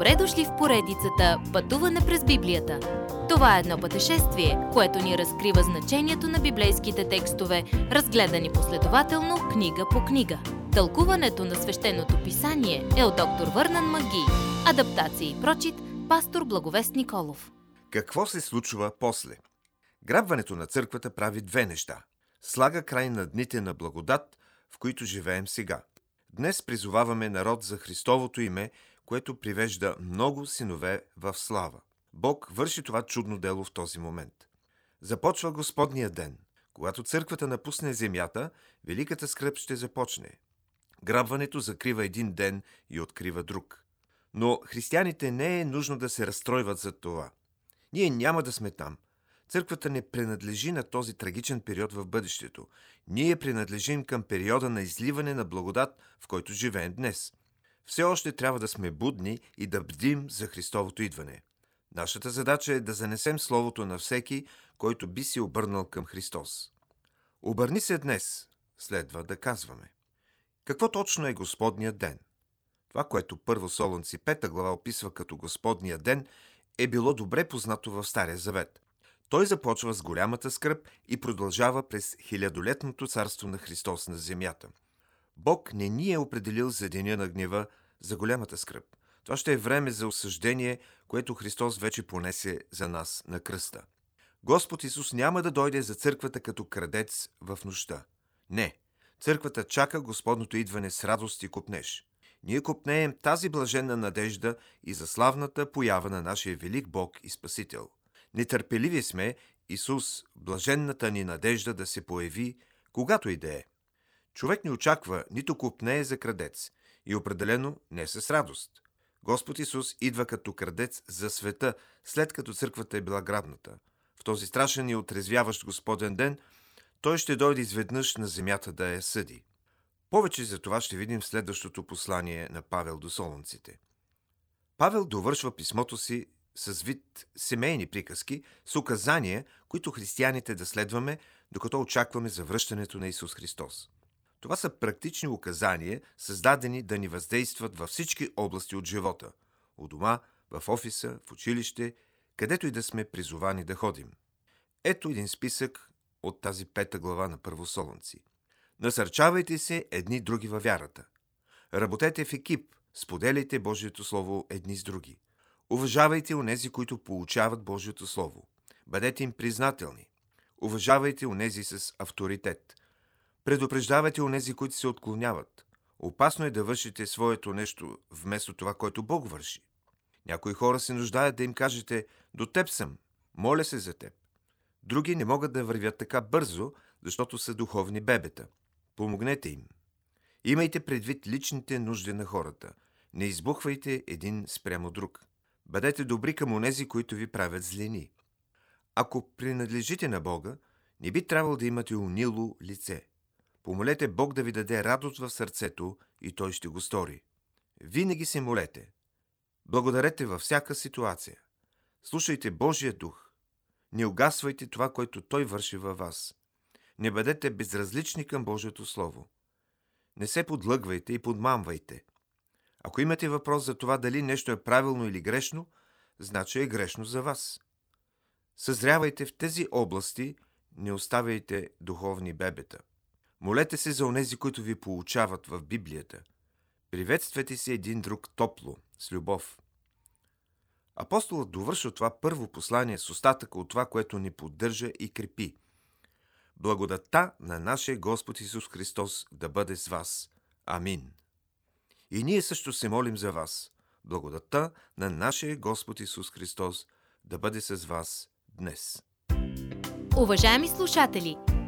Добре дошли в поредицата Пътуване през Библията. Това е едно пътешествие, което ни разкрива значението на библейските текстове, разгледани последователно книга по книга. Тълкуването на свещеното писание е от доктор Върнан Маги. Адаптация и прочит, пастор Благовест Николов. Какво се случва после? Грабването на църквата прави две неща. Слага край на дните на благодат, в които живеем сега. Днес призоваваме народ за Христовото име, което привежда много синове в слава. Бог върши това чудно дело в този момент. Започва Господния ден. Когато църквата напусне земята, великата скръп ще започне. Грабването закрива един ден и открива друг. Но християните не е нужно да се разстройват за това. Ние няма да сме там. Църквата не принадлежи на този трагичен период в бъдещето. Ние принадлежим към периода на изливане на благодат, в който живеем днес. Все още трябва да сме будни и да бдим за Христовото идване. Нашата задача е да занесем Словото на всеки, който би се обърнал към Христос. Обърни се днес, следва да казваме. Какво точно е Господния ден? Това, което първо Солонци 5 глава описва като Господния ден, е било добре познато в Стария Завет. Той започва с голямата скръп и продължава през хилядолетното царство на Христос на земята. Бог не ни е определил за деня на гнева, за голямата скръп. Това ще е време за осъждение, което Христос вече понесе за нас на кръста. Господ Исус няма да дойде за църквата като крадец в нощта. Не, църквата чака Господното идване с радост и купнеж. Ние купнеем тази блаженна надежда и за славната поява на нашия велик Бог и Спасител. Нетърпеливи сме Исус, блаженната ни надежда да се появи, когато и да е. Човек не очаква нито купнее за крадец и определено не с радост. Господ Исус идва като крадец за света, след като църквата е била грабната. В този страшен и отрезвяващ Господен ден той ще дойде изведнъж на земята да я съди. Повече за това ще видим в следващото послание на Павел до Солонците. Павел довършва писмото си с вид семейни приказки, с указания, които християните да следваме, докато очакваме завръщането на Исус Христос. Това са практични указания, създадени да ни въздействат във всички области от живота – у дома, в офиса, в училище, където и да сме призовани да ходим. Ето един списък от тази пета глава на Първосолонци. Насърчавайте се едни други във вярата. Работете в екип, споделяйте Божието Слово едни с други. Уважавайте онези, които получават Божието Слово. Бъдете им признателни. Уважавайте онези с авторитет. Предупреждавайте онези, които се отклоняват. Опасно е да вършите своето нещо вместо това, което Бог върши. Някои хора се нуждаят да им кажете «До теб съм, моля се за теб». Други не могат да вървят така бързо, защото са духовни бебета. Помогнете им. Имайте предвид личните нужди на хората. Не избухвайте един спрямо друг. Бъдете добри към онези, които ви правят злини. Ако принадлежите на Бога, не би трябвало да имате унило лице. Помолете Бог да ви даде радост в сърцето и Той ще го стори. Винаги се молете. Благодарете във всяка ситуация. Слушайте Божия дух. Не угасвайте това, което Той върши във вас. Не бъдете безразлични към Божието Слово. Не се подлъгвайте и подмамвайте. Ако имате въпрос за това дали нещо е правилно или грешно, значи е грешно за вас. Съзрявайте в тези области, не оставяйте духовни бебета. Молете се за онези, които ви получават в Библията. Приветствайте се един друг топло, с любов. Апостолът довършва това първо послание с остатъка от това, което ни поддържа и крепи. Благодата на нашия Господ Исус Христос да бъде с вас. Амин. И ние също се молим за вас. Благодата на нашия Господ Исус Христос да бъде с вас днес. Уважаеми слушатели!